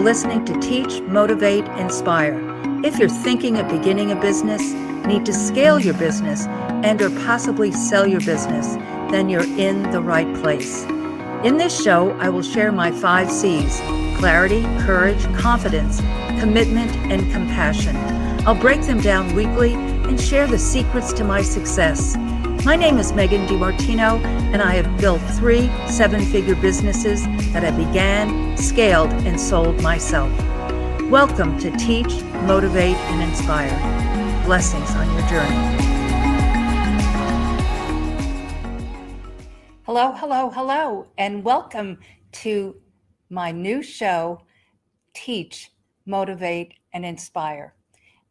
listening to Teach, Motivate, Inspire. If you're thinking of beginning a business, need to scale your business, and or possibly sell your business, then you're in the right place. In this show, I will share my five C's clarity, courage, confidence, commitment, and compassion. I'll break them down weekly and share the secrets to my success. My name is Megan DiMartino, and I have built three seven figure businesses that I began, scaled, and sold myself. Welcome to Teach, Motivate, and Inspire. Blessings on your journey. Hello, hello, hello, and welcome to my new show, Teach, Motivate, and Inspire.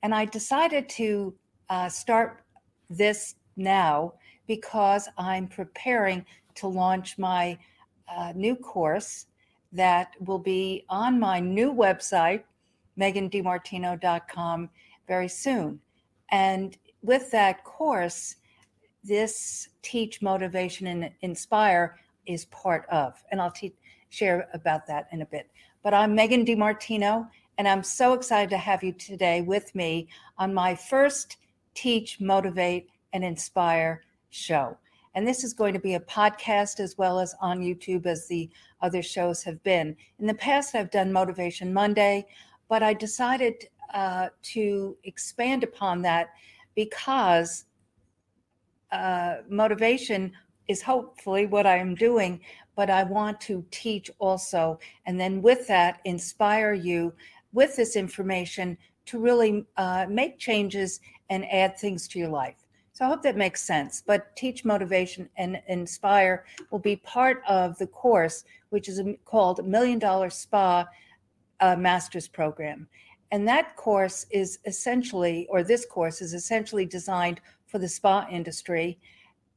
And I decided to uh, start this now because I'm preparing to launch my uh, new course that will be on my new website, megandimartino.com, very soon. And with that course, this Teach, Motivation, and Inspire is part of. And I'll te- share about that in a bit. But I'm Megan DiMartino, and I'm so excited to have you today with me on my first Teach, Motivate, and Inspire show. And this is going to be a podcast as well as on YouTube, as the other shows have been. In the past, I've done Motivation Monday, but I decided uh, to expand upon that because uh, motivation is hopefully what I am doing, but I want to teach also. And then with that, inspire you with this information to really uh, make changes and add things to your life. So I hope that makes sense. But Teach Motivation and Inspire will be part of the course, which is called Million Dollar Spa uh, Master's Program. And that course is essentially, or this course is essentially designed for the spa industry,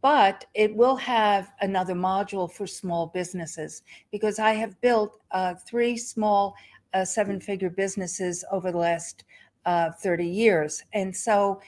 but it will have another module for small businesses because I have built uh, three small uh, seven figure businesses over the last uh, 30 years. And so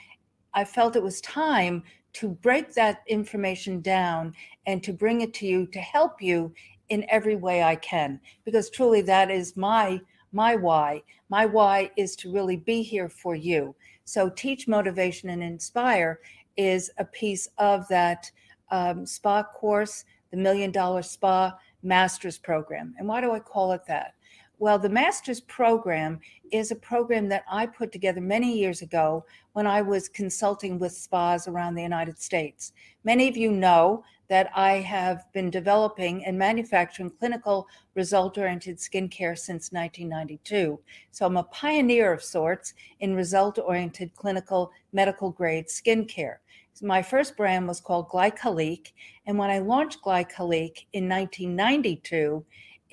I felt it was time to break that information down and to bring it to you to help you in every way I can because truly that is my my why. My why is to really be here for you. So teach motivation and inspire is a piece of that um, spa course the million dollar spa masters program. And why do i call it that well, the master's program is a program that I put together many years ago when I was consulting with spas around the United States. Many of you know that I have been developing and manufacturing clinical result oriented skincare since 1992. So I'm a pioneer of sorts in result oriented clinical medical grade skincare. My first brand was called Glycolique. And when I launched Glycolique in 1992,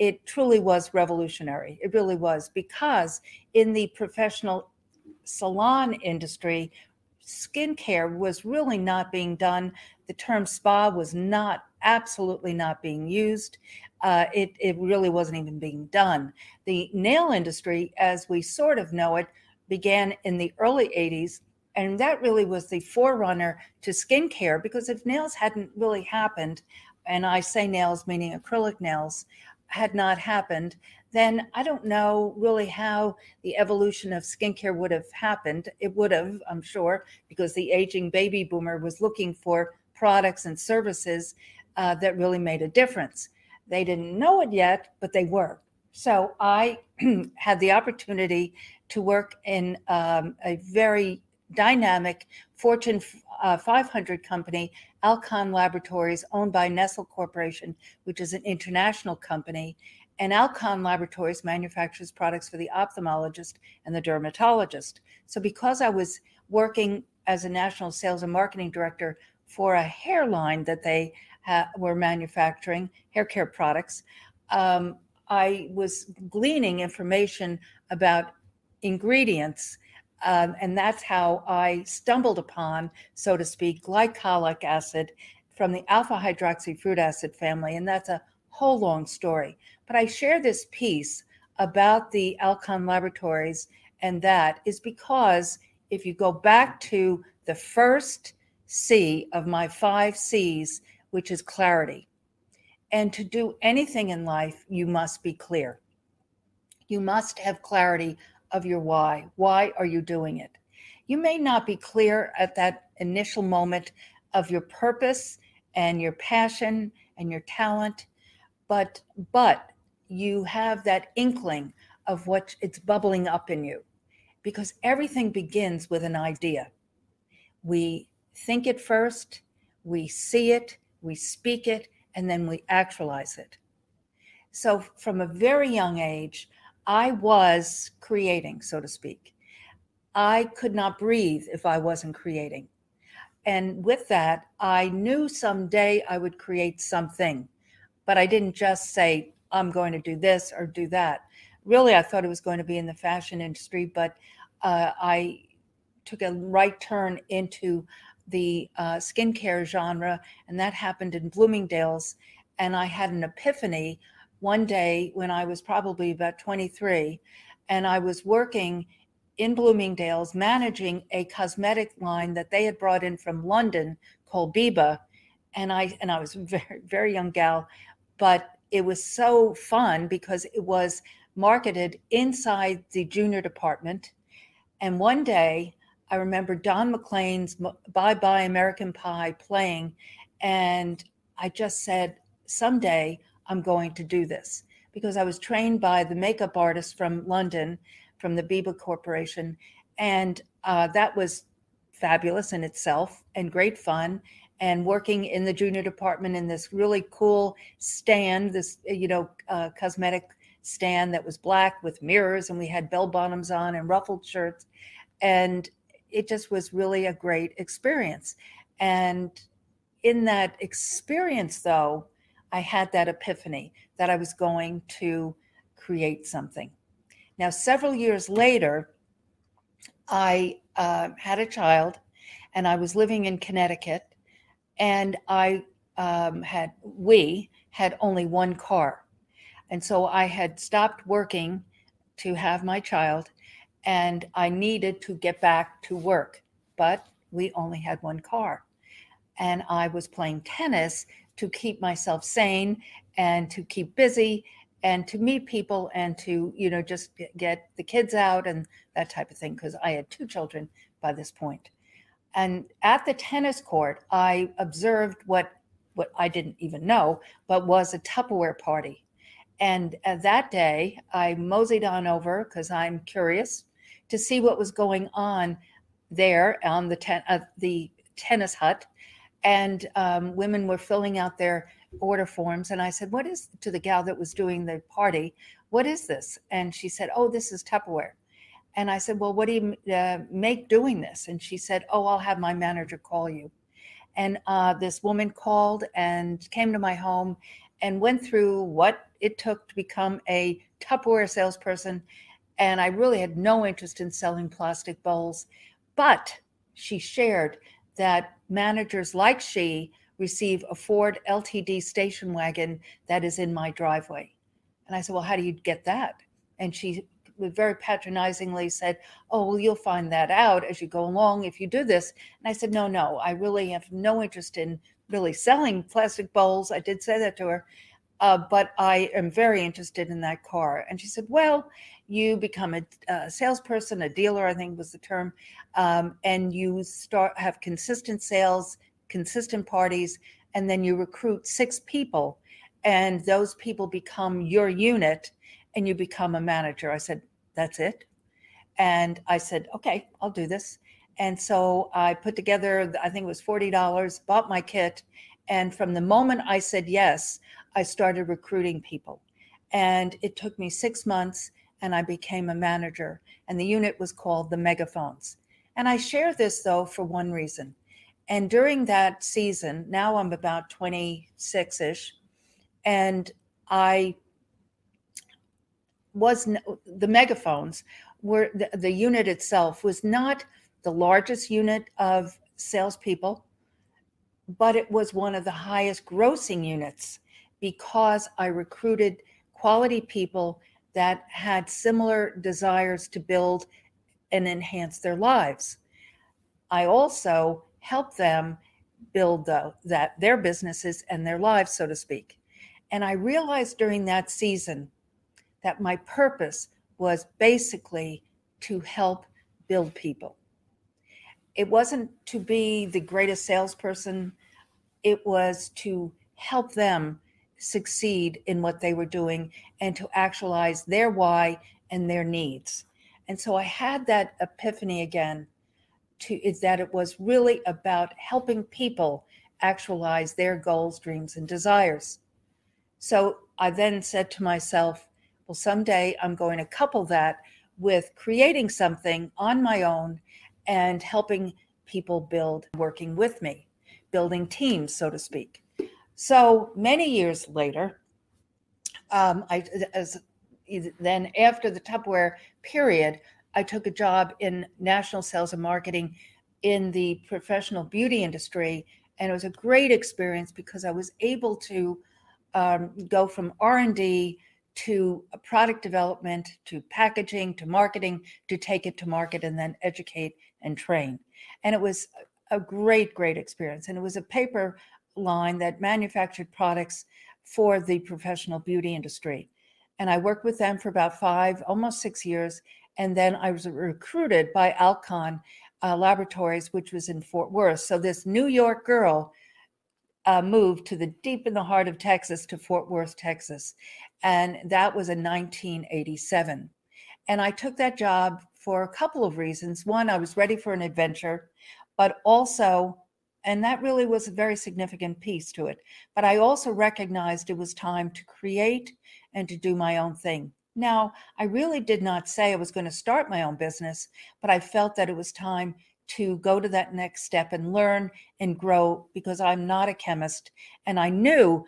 it truly was revolutionary. It really was because in the professional salon industry, skincare was really not being done. The term spa was not absolutely not being used. Uh, it, it really wasn't even being done. The nail industry, as we sort of know it, began in the early 80s. And that really was the forerunner to skincare because if nails hadn't really happened, and I say nails meaning acrylic nails, had not happened, then I don't know really how the evolution of skincare would have happened. It would have, I'm sure, because the aging baby boomer was looking for products and services uh, that really made a difference. They didn't know it yet, but they were. So I had the opportunity to work in um, a very dynamic Fortune uh, 500 company, Alcon Laboratories, owned by Nestle Corporation, which is an international company. And Alcon Laboratories manufactures products for the ophthalmologist and the dermatologist. So, because I was working as a national sales and marketing director for a hairline that they ha- were manufacturing, hair care products, um, I was gleaning information about ingredients um, and that's how I stumbled upon, so to speak, glycolic acid from the alpha hydroxy fruit acid family. And that's a whole long story. But I share this piece about the Alcon Laboratories, and that is because if you go back to the first C of my five C's, which is clarity, and to do anything in life, you must be clear. You must have clarity of your why. Why are you doing it? You may not be clear at that initial moment of your purpose and your passion and your talent, but but you have that inkling of what it's bubbling up in you because everything begins with an idea. We think it first, we see it, we speak it, and then we actualize it. So, from a very young age, I was creating, so to speak. I could not breathe if I wasn't creating. And with that, I knew someday I would create something, but I didn't just say, I'm going to do this or do that. Really, I thought it was going to be in the fashion industry, but uh, I took a right turn into the uh, skincare genre, and that happened in Bloomingdale's. And I had an epiphany one day when I was probably about 23, and I was working in Bloomingdale's managing a cosmetic line that they had brought in from London called Biba. And I and I was a very, very young gal, but it was so fun because it was marketed inside the junior department. And one day I remember Don McLean's Bye Bye American Pie playing. And I just said, someday I'm going to do this because I was trained by the makeup artist from London, from the Biba Corporation. And uh, that was fabulous in itself and great fun. And working in the junior department in this really cool stand, this, you know, uh, cosmetic stand that was black with mirrors, and we had bell bottoms on and ruffled shirts. And it just was really a great experience. And in that experience, though, I had that epiphany that I was going to create something. Now, several years later, I uh, had a child and I was living in Connecticut, and I um, had, we had only one car. And so I had stopped working to have my child and I needed to get back to work, but we only had one car. And I was playing tennis to keep myself sane and to keep busy and to meet people and to, you know, just get the kids out and that type of thing because I had two children by this point. And at the tennis court, I observed what what I didn't even know, but was a Tupperware party. And that day, I moseyed on over because I'm curious to see what was going on there on the ten, uh, the tennis hut, and um, women were filling out their order forms. And I said, "What is?" to the gal that was doing the party, "What is this?" And she said, "Oh, this is Tupperware." And I said, "Well, what do you uh, make doing this?" And she said, "Oh, I'll have my manager call you." And uh, this woman called and came to my home and went through what it took to become a Tupperware salesperson and I really had no interest in selling plastic bowls. But she shared that managers like she receive a Ford LTD station wagon that is in my driveway. And I said, Well, how do you get that? And she very patronizingly said, Oh, well, you'll find that out as you go along if you do this. And I said, No, no, I really have no interest in really selling plastic bowls. I did say that to her. Uh, but I am very interested in that car. And she said, Well, you become a, a salesperson, a dealer, I think was the term, um, and you start have consistent sales, consistent parties, and then you recruit six people, and those people become your unit, and you become a manager. I said, That's it. And I said, Okay, I'll do this. And so I put together, I think it was $40, bought my kit. And from the moment I said yes, I started recruiting people. And it took me six months and I became a manager. And the unit was called the Megaphones. And I share this though for one reason. And during that season, now I'm about 26 ish, and I was the megaphones were the, the, unit itself was not the largest unit of salespeople, but it was one of the highest grossing units because I recruited quality people that had similar desires to build and enhance their lives. I also helped them build the, that their businesses and their lives, so to speak. And I realized during that season that my purpose was basically to help build people. It wasn't to be the greatest salesperson, it was to help them succeed in what they were doing and to actualize their why and their needs. And so I had that epiphany again to is that it was really about helping people actualize their goals, dreams, and desires. So I then said to myself, well, someday I'm going to couple that with creating something on my own and helping people build working with me, building teams, so to speak. So many years later, um, I as then after the Tupperware period, I took a job in national sales and marketing in the professional beauty industry, and it was a great experience because I was able to um, go from R and D to product development to packaging to marketing to take it to market and then educate and train. And it was a great, great experience. And it was a paper line that manufactured products for the professional beauty industry. And I worked with them for about five, almost six years. And then I was recruited by Alcon uh, Laboratories, which was in Fort Worth. So this New York girl uh, moved to the deep in the heart of Texas to Fort Worth, Texas. And that was in 1987. And I took that job for a couple of reasons. One, I was ready for an adventure, but also, and that really was a very significant piece to it, but I also recognized it was time to create and to do my own thing. Now, I really did not say I was going to start my own business, but I felt that it was time to go to that next step and learn and grow because I'm not a chemist. And I knew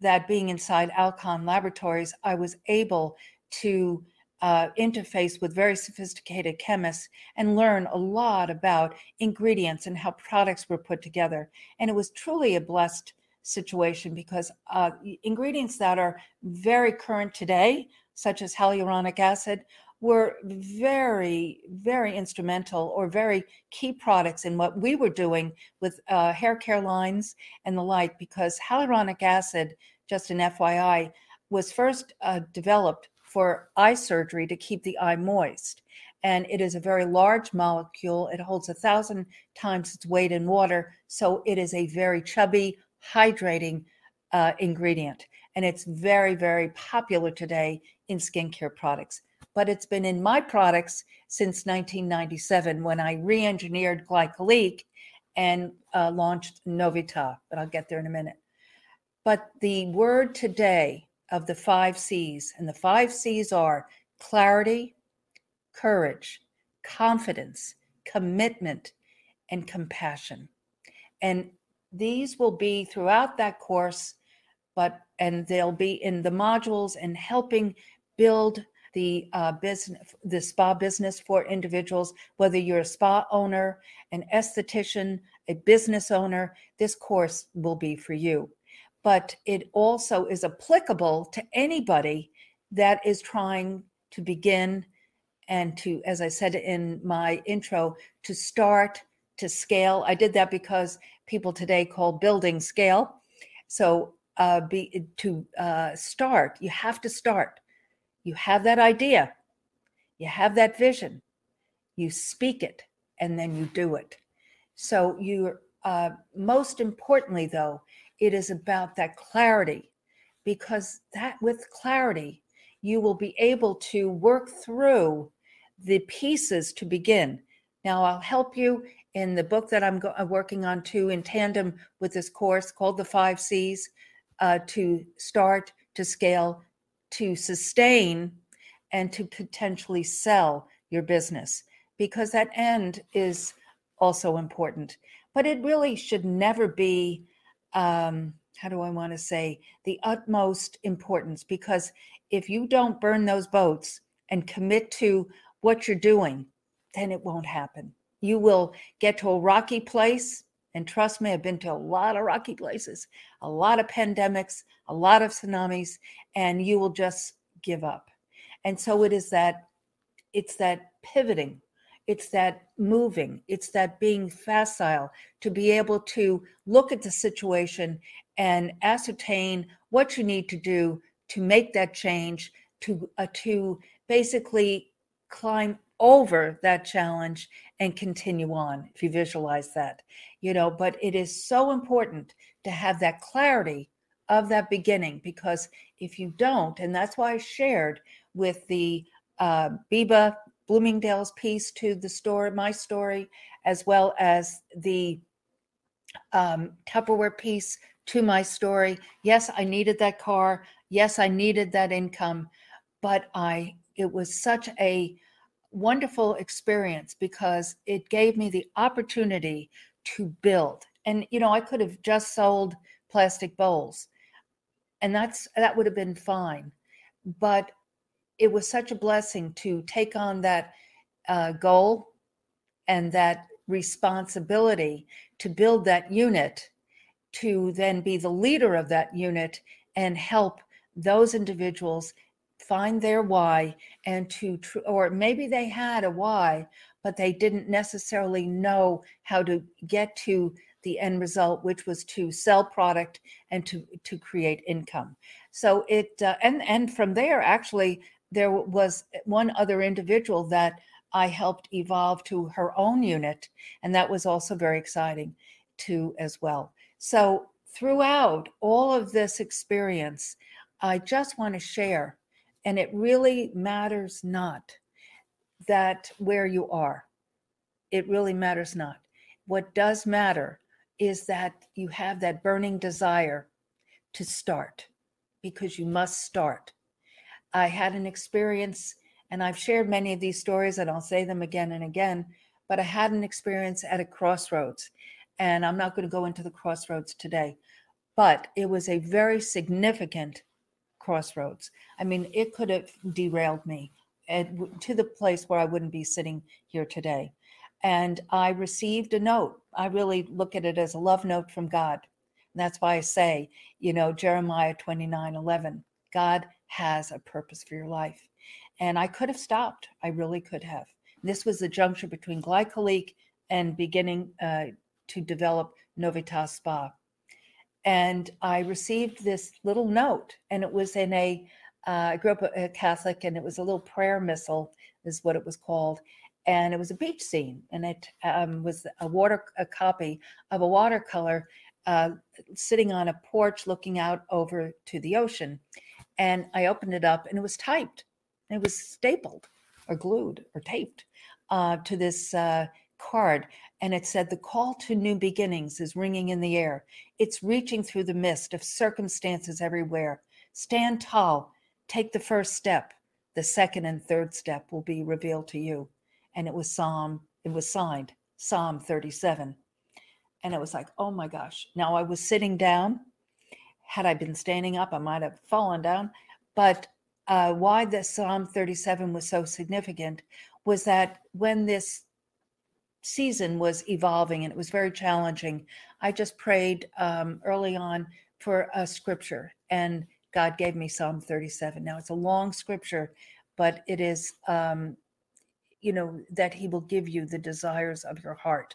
that being inside Alcon Laboratories, I was able to uh, interface with very sophisticated chemists and learn a lot about ingredients and how products were put together. And it was truly a blessed situation because uh, ingredients that are very current today, such as hyaluronic acid, were very, very instrumental or very key products in what we were doing with uh, hair care lines and the like, because hyaluronic acid, just an FYI, was first uh, developed for eye surgery to keep the eye moist. And it is a very large molecule. It holds a thousand times its weight in water. So it is a very chubby, hydrating uh, ingredient. And it's very, very popular today in skincare products but it's been in my products since 1997 when I re engineered glycolique and uh, launched Novita, but I'll get there in a minute. But the word today of the five C's, and the five C's are clarity, courage, confidence, commitment, and compassion. And these will be throughout that course, but and they'll be in the modules and helping build the uh, business, the spa business for individuals, whether you're a spa owner, an esthetician, a business owner, this course will be for you. But it also is applicable to anybody that is trying to begin and to, as I said in my intro, to start to scale. I did that because people today call building scale. So uh, be to uh, start, you have to start. You have that idea, you have that vision, you speak it, and then you do it. So you, uh, most importantly, though, it is about that clarity, because that with clarity, you will be able to work through the pieces to begin. Now, I'll help you in the book that I'm go- uh, working on too, in tandem with this course called The Five C's uh, to start, to scale, to sustain and to potentially sell your business because that end is also important. But it really should never be, um, how do I want to say, the utmost importance because if you don't burn those boats and commit to what you're doing, then it won't happen. You will get to a rocky place. And trust me, I've been to a lot of rocky places, a lot of pandemics, a lot of tsunamis, and you will just give up. And so it is that it's that pivoting, it's that moving, it's that being facile to be able to look at the situation and ascertain what you need to do to make that change to uh, to basically climb over that challenge and continue on if you visualize that you know. But it is so important to have that clarity of that beginning because if you don't and that's why i shared with the uh, biba bloomingdale's piece to the story my story as well as the um, tupperware piece to my story yes i needed that car yes i needed that income but i it was such a wonderful experience because it gave me the opportunity to build. And you know, I could have just sold plastic bowls and that's that would have been fine. But it was such a blessing to take on that uh, goal and that responsibility to build that unit, to then be the leader of that unit and help those individuals find their why and to tr- or maybe they had a why but they didn't necessarily know how to get to the end result which was to sell product and to to create income. So it uh, and and from there actually there was one other individual that I helped evolve to her own unit and that was also very exciting too as well so throughout all of this experience I just want to share and it really matters not that where you are. It really matters not. What does matter is that you have that burning desire to start because you must start. I had an experience, and I've shared many of these stories, and I'll say them again and again, but I had an experience at a crossroads. And I'm not going to go into the crossroads today, but it was a very significant crossroads. I mean, it could have derailed me and to the place where I wouldn't be sitting here today. And I received a note. I really look at it as a love note from God. And that's why I say, you know, Jeremiah 29 11, God has a purpose for your life. And I could have stopped. I really could have. This was the juncture between Glycolique and beginning uh, to develop Novitas Spa and I received this little note, and it was in a. Uh, I grew up a Catholic, and it was a little prayer missal, is what it was called, and it was a beach scene, and it um, was a water a copy of a watercolor uh, sitting on a porch looking out over to the ocean, and I opened it up, and it was typed, it was stapled or glued or taped uh, to this uh, card and it said the call to new beginnings is ringing in the air. It's reaching through the mist of circumstances everywhere. Stand tall, take the first step. The second and third step will be revealed to you. And it was Psalm, it was signed Psalm 37. And it was like, oh my gosh. Now I was sitting down. Had I been standing up, I might have fallen down. But uh, why the Psalm 37 was so significant was that when this season was evolving and it was very challenging. I just prayed um, early on for a scripture, and God gave me Psalm 37. Now it's a long scripture, but it is, um, you know, that He will give you the desires of your heart.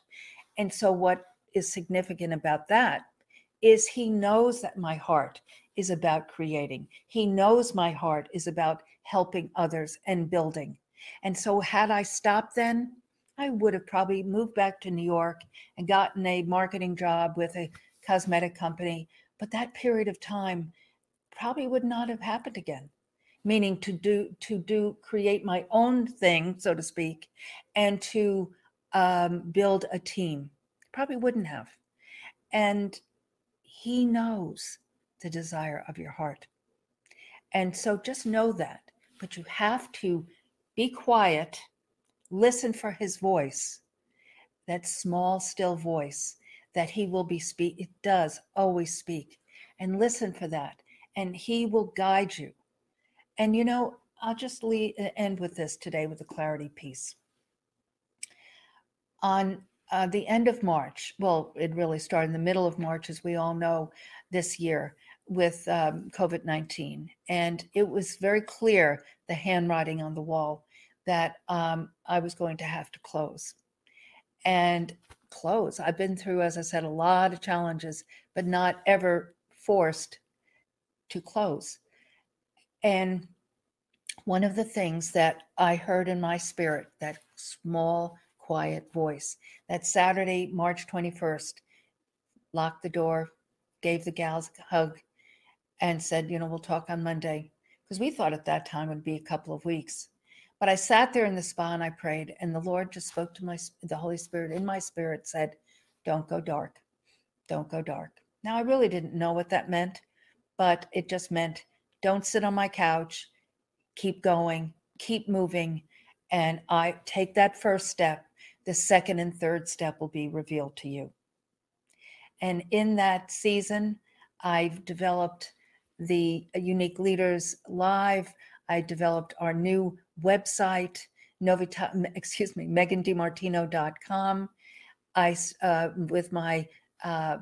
And so, what is significant about that is He knows that my heart is about creating, He knows my heart is about helping others and building. And so, had I stopped then, I would have probably moved back to New York and gotten a marketing job with a cosmetic company. But that period of time probably would not have happened again. Meaning to do to do create my own thing, so to speak, and to um, build a team. Probably wouldn't have. And he knows the desire of your heart. And so just know that. But you have to be quiet Listen for his voice, that small, still voice that he will be speak. It does always speak. And listen for that. And he will guide you. And you know, I'll just lead, end with this today with the clarity piece. On uh, the end of March, well, it really started in the middle of March, as we all know, this year with um, COVID 19. And it was very clear the handwriting on the wall that um, I was going to have to close. And close. I've been through, as I said, a lot of challenges, but not ever forced to close. And one of the things that I heard in my spirit, that small, quiet voice, that Saturday, March 21st, locked the door, gave the gals a hug, and said, you know, we'll talk on Monday. Because we thought at that time it would be a couple of weeks. But I sat there in the spa and I prayed, and the Lord just spoke to my, the Holy Spirit in my spirit said, Don't go dark. Don't go dark. Now, I really didn't know what that meant, but it just meant don't sit on my couch, keep going, keep moving. And I take that first step. The second and third step will be revealed to you. And in that season, I've developed the Unique Leaders Live. I developed our new website, Novita, excuse me, megandimartino.com. I, uh, with my uh,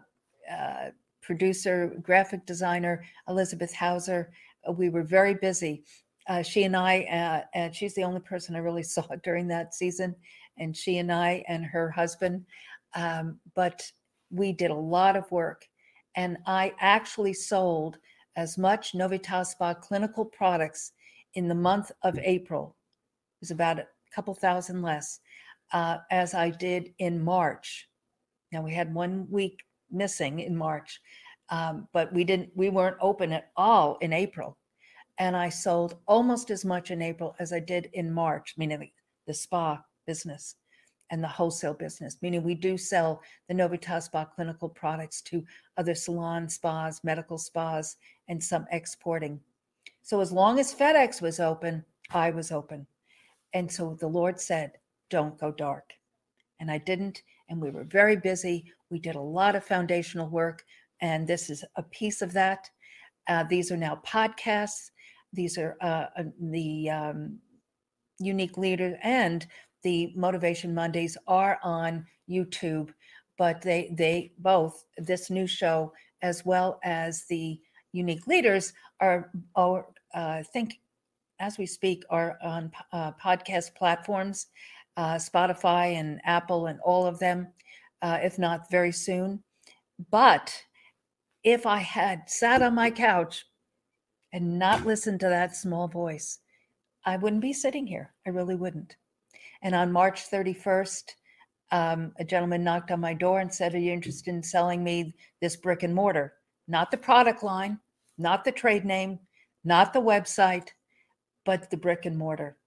uh, producer, graphic designer, Elizabeth Hauser, uh, we were very busy. Uh, she and I, uh, and she's the only person I really saw during that season, and she and I and her husband. Um, but we did a lot of work, and I actually sold as much Novitas Spa clinical products in the month of April, it was about a couple thousand less, uh, as I did in March. Now we had one week missing in March, um, but we didn't. We weren't open at all in April, and I sold almost as much in April as I did in March, meaning the, the spa business and the wholesale business, meaning we do sell the Novitas Spa clinical products to other salon spas, medical spas, and some exporting. So as long as FedEx was open, I was open. And so the Lord said, Don't go dark. And I didn't. And we were very busy. We did a lot of foundational work. And this is a piece of that. Uh, these are now podcasts. These are uh, uh the um, unique leader and the Motivation Mondays are on YouTube, but they they both this new show as well as the unique leaders are, are uh, think, as we speak, are on uh, podcast platforms, uh, Spotify and Apple and all of them, uh, if not very soon. But if I had sat on my couch and not listened to that small voice, I wouldn't be sitting here. I really wouldn't. And on March 31st, um, a gentleman knocked on my door and said, Are you interested in selling me this brick and mortar? Not the product line, not the trade name, not the website, but the brick and mortar.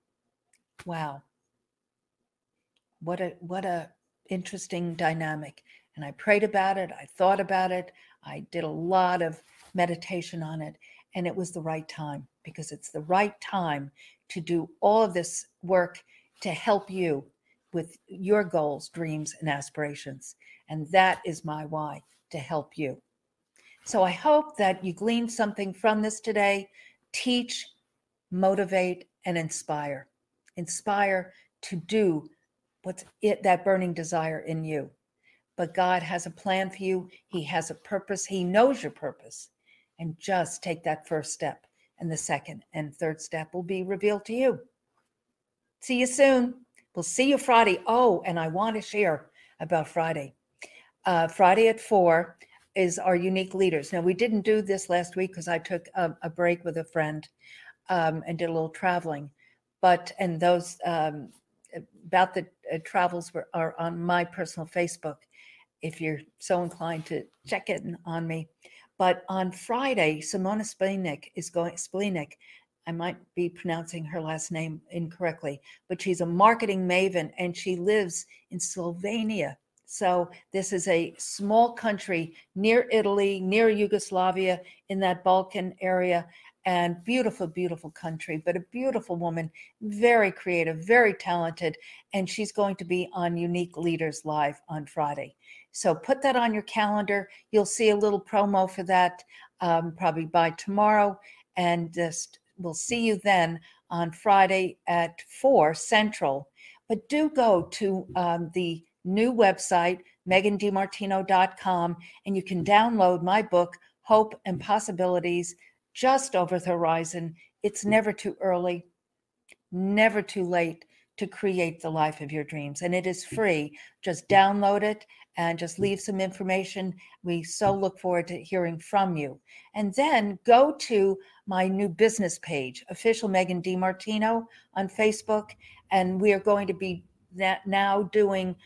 Wow. What a what a interesting dynamic. And I prayed about it, I thought about it, I did a lot of meditation on it, and it was the right time because it's the right time to do all of this work to help you with your goals, dreams, and aspirations. And that is my why to help you. So I hope that you gleaned something from this today. Teach, motivate, and inspire. Inspire to do what's it that burning desire in you. But God has a plan for you. He has a purpose. He knows your purpose. And just take that first step. And the second and third step will be revealed to you. See you soon. We'll see you Friday. Oh, and I want to share about Friday. Uh, Friday at four, is our unique leaders. Now, we didn't do this last week because I took a, a, break with a friend um, and did a little traveling. But, and those um, about the uh, travels were, are on my personal Facebook if you're so inclined to check in on me. But on Friday, Simona Splinik is going, Splinik, I might be pronouncing her last name incorrectly, but she's a marketing maven and she lives in Slovenia so this is a small country near Italy, near Yugoslavia, in that Balkan area, and beautiful, beautiful country, but a beautiful woman, very creative, very talented, and she's going to be on Unique Leaders Live on Friday. So put that on your calendar. You'll see a little promo for that um, probably by tomorrow, and just we'll see you then on Friday at four Central. But do go to um, the new website, megandimartino.com, and you can download my book, Hope and Possibilities, just over the horizon. It's never too early, never too late to create the life of your dreams. And it is free. Just download it and just mm. leave some information. We so mm. look forward to hearing from you. And then go to my new business page, official Megan DiMartino on Facebook. And we are going to be now doing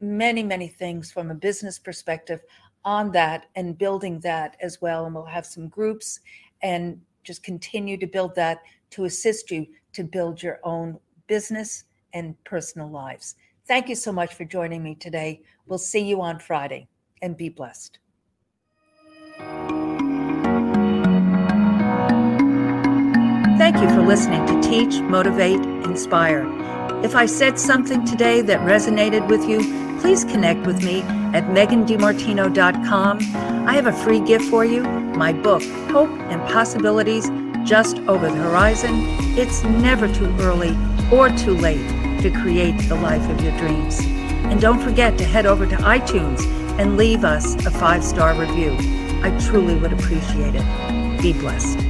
many, many things from a business perspective on that and building that as well. And we'll have some groups and just continue to build that to assist you to build your own business and personal lives. Thank you so much for joining me today. We'll see you on Friday and be blessed. Thank you for listening to Teach, Motivate, Inspire. If I said something today that resonated with you, please connect with me at megandimartino.com. I have a free gift for you my book, Hope and Possibilities Just Over the Horizon. It's never too early or too late to create the life of your dreams. And don't forget to head over to iTunes and leave us a five star review. I truly would appreciate it. Be blessed.